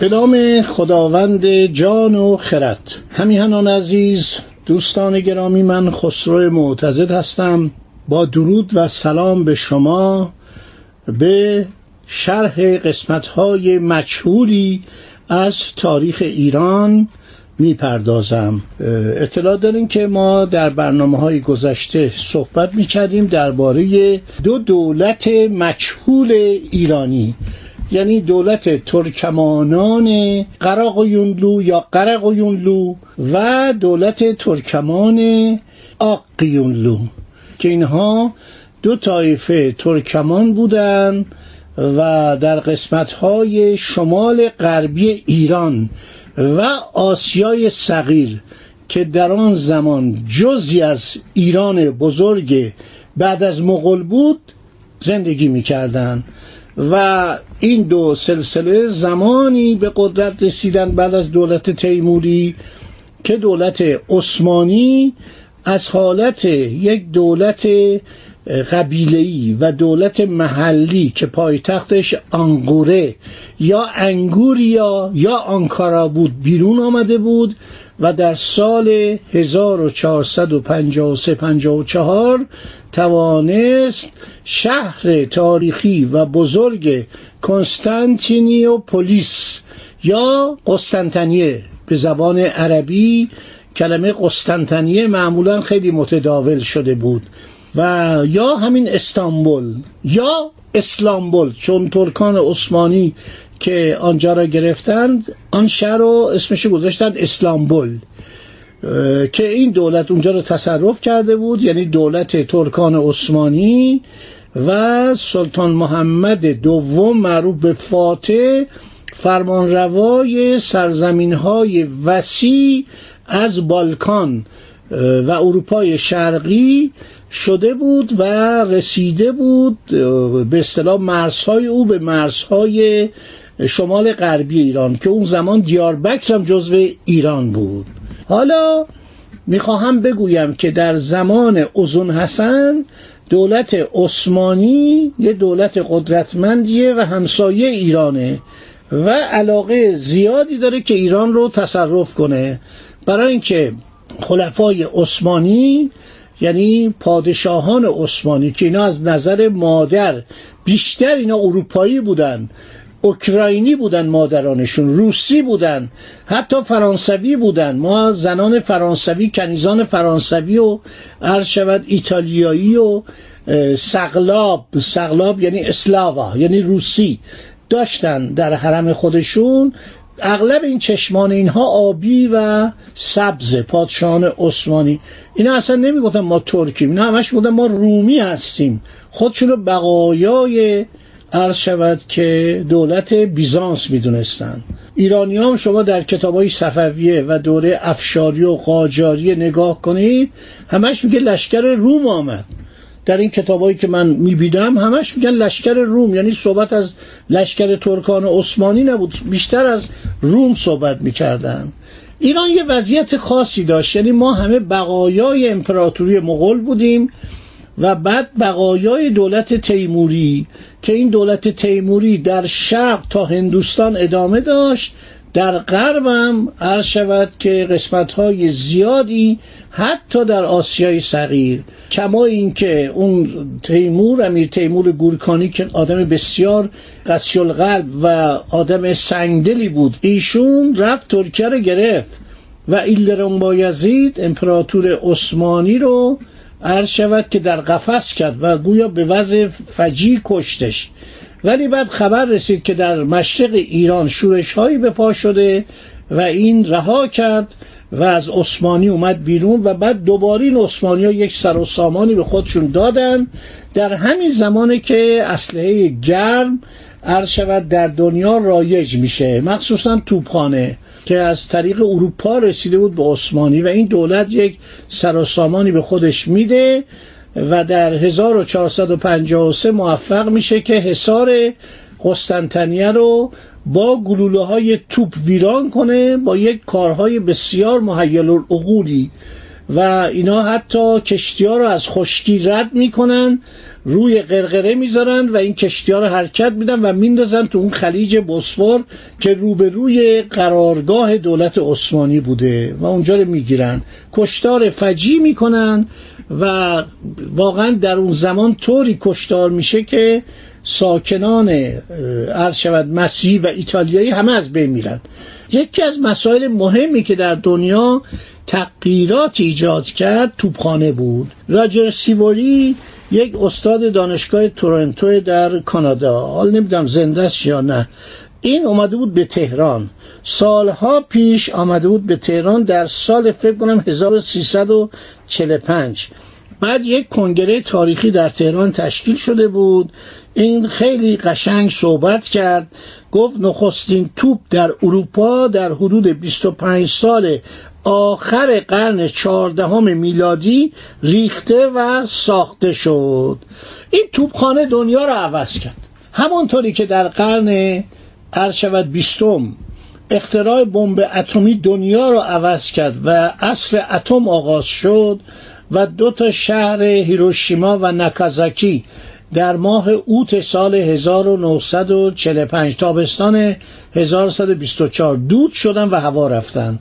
به نام خداوند جان و خرد. همیهنان عزیز دوستان گرامی من خسرو معتزد هستم. با درود و سلام به شما به شرح قسمت های مجهولی از تاریخ ایران می‌پردازم. اطلاع داریم که ما در برنامه های گذشته صحبت می‌کردیم درباره دو دولت مجهول ایرانی. یعنی دولت ترکمانان قراقیونلو یا قرقیونلو و دولت ترکمان آقیونلو که اینها دو طایفه ترکمان بودند و در قسمت‌های شمال غربی ایران و آسیای صغیر که در آن زمان جزی از ایران بزرگ بعد از مغول بود زندگی می‌کردند و این دو سلسله زمانی به قدرت رسیدن بعد از دولت تیموری که دولت عثمانی از حالت یک دولت قبیله‌ای و دولت محلی که پایتختش آنگوره یا انگوریا یا آنکارا بود بیرون آمده بود و در سال 1453 54 توانست شهر تاریخی و بزرگ کنستانتینیوپولیس یا قسطنطنیه به زبان عربی کلمه قسطنطنیه معمولا خیلی متداول شده بود و یا همین استانبول یا اسلامبول چون ترکان عثمانی که آنجا را گرفتند آن شهر رو اسمش گذاشتن اسلامبول که این دولت اونجا رو تصرف کرده بود یعنی دولت ترکان عثمانی و سلطان محمد دوم معروف به فاتح فرمانروای سرزمین های وسیع از بالکان و اروپای شرقی شده بود و رسیده بود به اصطلاح مرزهای او به مرزهای شمال غربی ایران که اون زمان دیاربکر هم جزو ایران بود. حالا می‌خواهم بگویم که در زمان ازون حسن دولت عثمانی یه دولت قدرتمندیه و همسایه ایرانه و علاقه زیادی داره که ایران رو تصرف کنه. برای اینکه خلفای عثمانی یعنی پادشاهان عثمانی که اینا از نظر مادر بیشتر اینا اروپایی بودن اوکراینی بودن مادرانشون روسی بودن حتی فرانسوی بودن. ما زنان فرانسوی کنیزان فرانسوی و هر شود ایتالیایی و سقلاب سقلاب یعنی اسلاوا یعنی روسی داشتن در حرم خودشون. اغلب این چشمان اینها آبی و سبز پادشاهان عثمانی. اینا اصلا نمی‌گفتن ما ترکیم اینا همش بودن ما رومی هستیم. خودشون رو بقایای عرض شود که دولت بیزانس می‌دونستند. ایرانی هم شما در کتاب های صفویه و دوره افشاری و قاجاری نگاه کنید همش میگه لشکر روم آمد. در این کتابایی که من می‌بینم همش میگن لشکر روم یعنی صحبت از لشکر ترکان عثمانی نبود بیشتر از روم صحبت می‌کردن. ایران یه وضعیت خاصی داشت یعنی ما همه بقایای امپراتوری مغول بودیم. و بعد بقایای دولت تیموری که این دولت تیموری در شرق تا هندوستان ادامه داشت در غربم عرض شود که قسمت های زیادی حتی در آسیای صغیر کما اینکه اون تیمور امیر تیمور گورکانی که آدم بسیار قسی القلب و آدم سنگدلی بود ایشون رفت ترکیه رو گرفت و ایلرون بایزید امپراتور عثمانی رو عرض شود که در قفس کرد و گویا به وضع فجی کشتش. ولی بعد خبر رسید که در مشرق ایران شورش هایی به پا شده و این رها کرد و از عثمانی اومد بیرون و بعد دوباره این عثمانی ها یک سر و سامانی به خودشون دادن. در همین زمانی که اسلحه گرم عرض شود در دنیا رایج میشه. مخصوصا توپخانه. که از طریق اروپا رسیده بود به عثمانی و این دولت یک سراسامانی به خودش میده و در 1453 موفق میشه که حصار قسطنطنیه رو با گلوله های توپ ویران کنه با یک کارهای بسیار محیل العقولی و اینا حتی کشتی ها رو از خشکی رد می‌کنن روی قرقره می‌ذارن و این کشتی ها رو حرکت میدن و میندازن تو اون خلیج بوسفور که روبروی قرارگاه دولت عثمانی بوده و اونجا رو می‌گیرن. کشتار فجی می‌کنن و واقعا در اون زمان طوری کشتار میشه که ساکنان عرض شود مسیحی و ایتالیایی همه از بین میرن. یکی از مسائل مهمی که در دنیا تغییرات ایجاد کرد توپخانه بود. راجر سیوری یک استاد دانشگاه تورنتو در کانادا. حال نمی‌دونم زنده است یا نه. این اومده بود به تهران. سالها پیش آمده بود به تهران در سال فکر کنم 1345 بعد یک کنگره تاریخی در تهران تشکیل شده بود. این خیلی قشنگ صحبت کرد. گفت نخستین توپ در اروپا در حدود 25 سال آخر قرن چهاردهم میلادی ریخته و ساخته شد. این توپخانه دنیا رو عوض کرد. همانطوری که در قرن شود بیستم اختراع بمب اتمی دنیا رو عوض کرد و عصر اتم آغاز شد و دو تا شهر هیروشیما و ناکازاکی در ماه اوت سال 1945 تابستان 1124 دود شدن و هوا رفتن.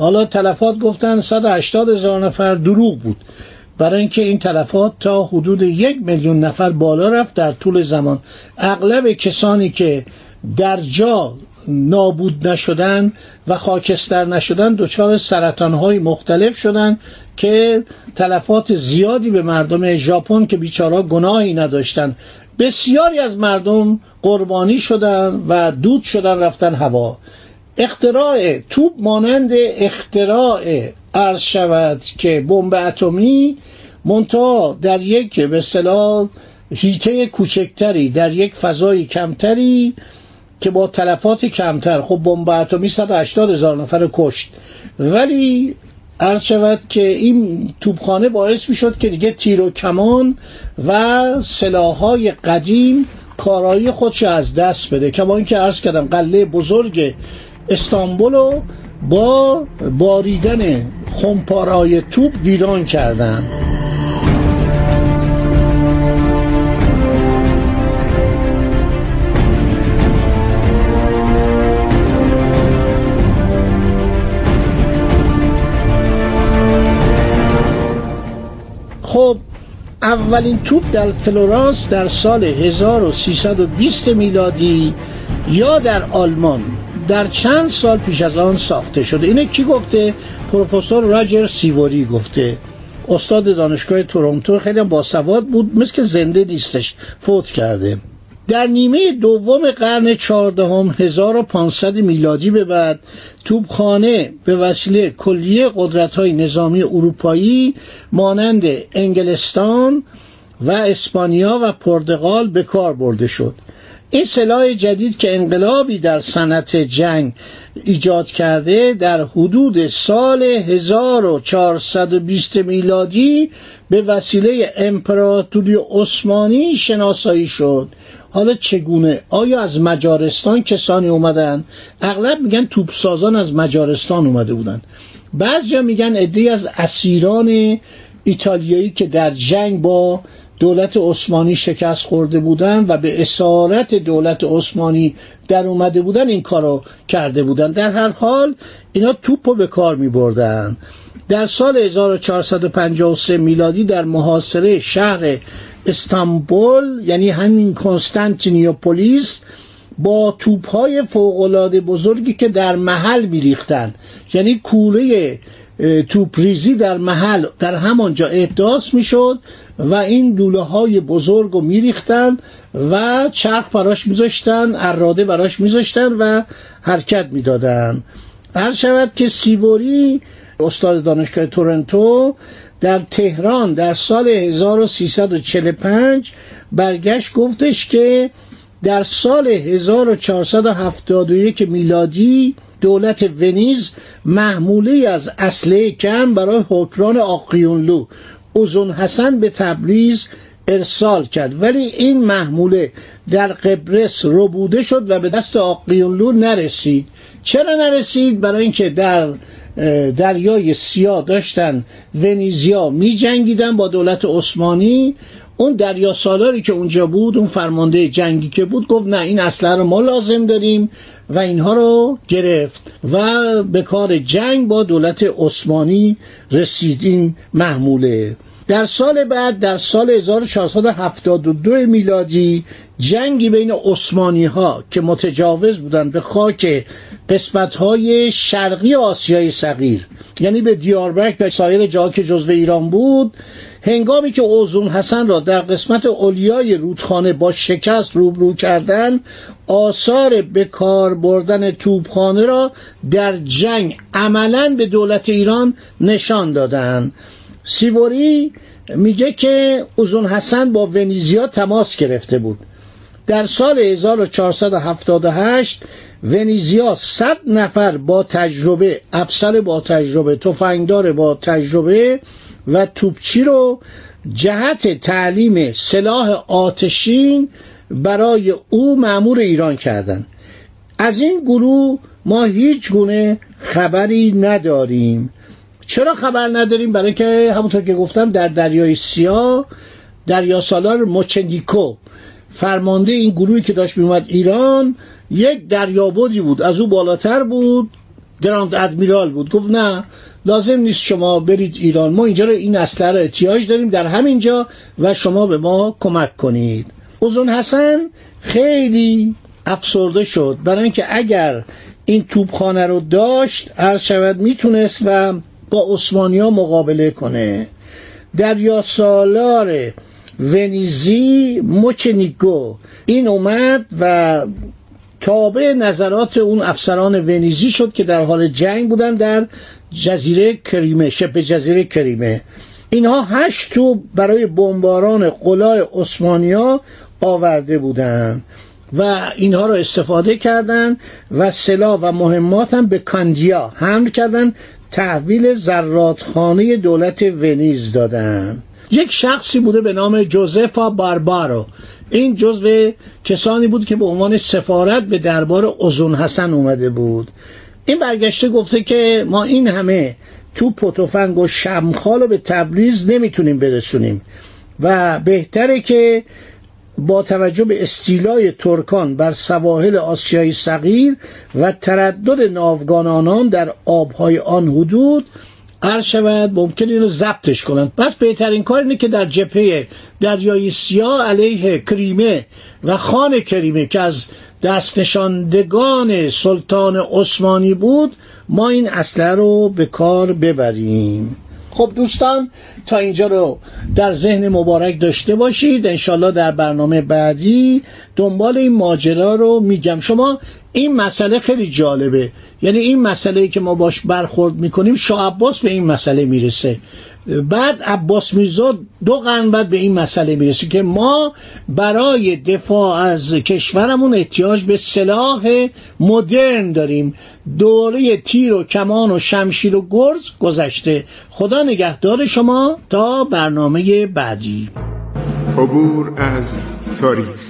حالا تلفات گفتن 180 هزار نفر دروغ بود. برای اینکه این تلفات تا حدود یک میلیون نفر بالا رفت در طول زمان. اغلب کسانی که در جا نابود نشدن و خاکستر نشدن دچار سرطانهای مختلف شدن که تلفات زیادی به مردم ژاپن که بیچارا گناهی نداشتن. بسیاری از مردم قربانی شدن و دود شدن رفتن هوا. اختراع توپ مانند اختراع عرض شود که بمب اتمی منتها در یک به اصطلاح هیته کوچکتری در یک فضای کمتری که با تلفات کمتر. خب بمب اتمی 180 هزار نفر کشت. ولی عرض شود که این توپخانه باعث می شد که دیگه تیر و کمان و سلاحهای قدیم کارایی خودش از دست بده. کما اینکه عرض کردم قله بزرگ استانبول رو با باریدن خمپارای توپ ویران کردن. خب اولین توپ در فلورانس در سال 1320 میلادی یا در آلمان؟ در چند سال پیش از آن ساخته شده. اینه کی گفته؟ پروفسور راجر سیوری گفته. استاد دانشگاه تورنتو خیلی باسواد بود مثل که زنده نیستش فوت کرده. در نیمه دوم قرن چهاردهم 1500 میلادی به بعد توپخانه به وسیله کلیه قدرت های نظامی اروپایی مانند انگلستان و اسپانیا و پرتغال به کار برده شد. این سلاح جدید که انقلابی در صنعت جنگ ایجاد کرده در حدود سال 1420 میلادی به وسیله امپراتوری عثمانی شناسایی شد. حالا چگونه؟ آیا از مجارستان کسانی اومدن؟ اغلب میگن توپسازان از مجارستان اومده بودن. بعضی میگن عدهای از اسیران ایتالیایی که در جنگ با دولت عثمانی شکست خورده بودن و به اسارت دولت عثمانی در اومده بودن این کارو کرده بودن. در هر حال اینا توپ رو به کار می بردن در سال 1453 میلادی در محاصره شهر استانبول یعنی همین کنستانتینیوپولیس با توپهای فوقالعاده بزرگی که در محل میریختن یعنی کوره توپریزی در محل در همانجا احداث می‌شد و این دوله های بزرگ رو میریختن و چرخ براش میذاشتن اراده براش میذاشتن و حرکت می‌دادن. هر شود که سیوری استاد دانشگاه تورنتو در تهران در سال 1345 برگشت گفتش که در سال 1471 میلادی دولت ونیز محموله از اسلحه کم برای حکران آقیونلو. اوزون حسن به تبریز ارسال کرد. ولی این محموله در قبرس ربوده شد و به دست آقیونلو نرسید. چرا نرسید؟ برای اینکه در دریای سیاه داشتن ونیزیا می جنگیدن با دولت عثمانی. اون دریا سالاری که اونجا بود اون فرمانده جنگی که بود گفت نه این اسلحه رو ما لازم داریم و اینها رو گرفت و به کار جنگ با دولت عثمانی رسید این محموله. در سال بعد در سال 1472 میلادی جنگی بین عثمانی ها که متجاوز بودند به خاک قسمت های شرقی آسیای صغیر یعنی به دیاربرگ و سایر جاها که جزو ایران بود هنگامی که اوزون حسن را در قسمت اولیای رودخانه با شکست روبرو کردن آثار به کار بردن توپخانه را در جنگ عملا به دولت ایران نشان دادند سیوری میگه که اوزون حسن با ونیزیا تماس گرفته بود. در سال 1478 ونیزیا 100 نفر با تجربه افسر با تجربه تفنگدار با تجربه و توپچی رو جهت تعلیم سلاح آتشین برای او معمور ایران کردند از این گروه ما هیچ گونه خبری نداریم. چرا خبر نداریم؟ برای که همونطور که گفتم در دریای سیاه دریا سالار موچندیکو فرمانده این گروهی که داشت میومد ایران یک دریابودی بود. از او بالاتر بود گراند ادمیرال بود. گفت نه لازم نیست شما برید ایران. ما اینجا رو این اسلحه رو احتیاج داریم در همینجا و شما به ما کمک کنید. اوزون حسن خیلی افسرده شد. برای اینکه اگر این توپخانه رو داشت هر شود می‌تونست و با ها مقابله کنه. دریا سالار ونیزی موچنیگو این اومد و تابع نظرات اون افسران ونیزی شد که در حال جنگ بودن در جزیره کریمه شبه جزیره کریمه. اینها هشت تو برای بمباران قلای عثمانیا آورده بودند و اینها رو استفاده کردند و سلاح و مهمات هم به کاندیا حمل کردند تحویل زراتخانه دولت ونیز دادن. یک شخصی بوده به نام جوزفا باربارو. این جزو کسانی بود که به عنوان سفارت به دربار اوزون حسن اومده بود. این برگشته گفته که ما این همه تو پتوفنگ و شمخال رو به تبریز نمی‌تونیم برسونیم. و بهتره که با توجه به استیلای ترکان بر سواحل آسیای صغیر و تردد ناوگان در آبهای آن حدود عرض شود ممکن اینو ضبطش کنند. پس بهترین کار اینه که در جبهه دریای سیاه علیه کریمه و خان کریمه که از دست نشاندگان سلطان عثمانی بود ما این اسلحه رو به کار ببریم. خب دوستان تا اینجا رو در ذهن مبارک داشته باشید. انشالله در برنامه بعدی دنبال این ماجرا رو میگم. شما این مسئله خیلی جالبه. یعنی این مسئله که ما باش برخورد می‌کنیم شاه عباس به این مسئله می‌رسه. بعد عباس میرزا دو قرن بعد به این مسئله می‌رسه که ما برای دفاع از کشورمون احتیاج به سلاح مدرن داریم. دوره تیر و کمان و شمشیر و گرز گذشته. خدا نگهدار شما تا برنامه بعدی. عبور از تاریخ.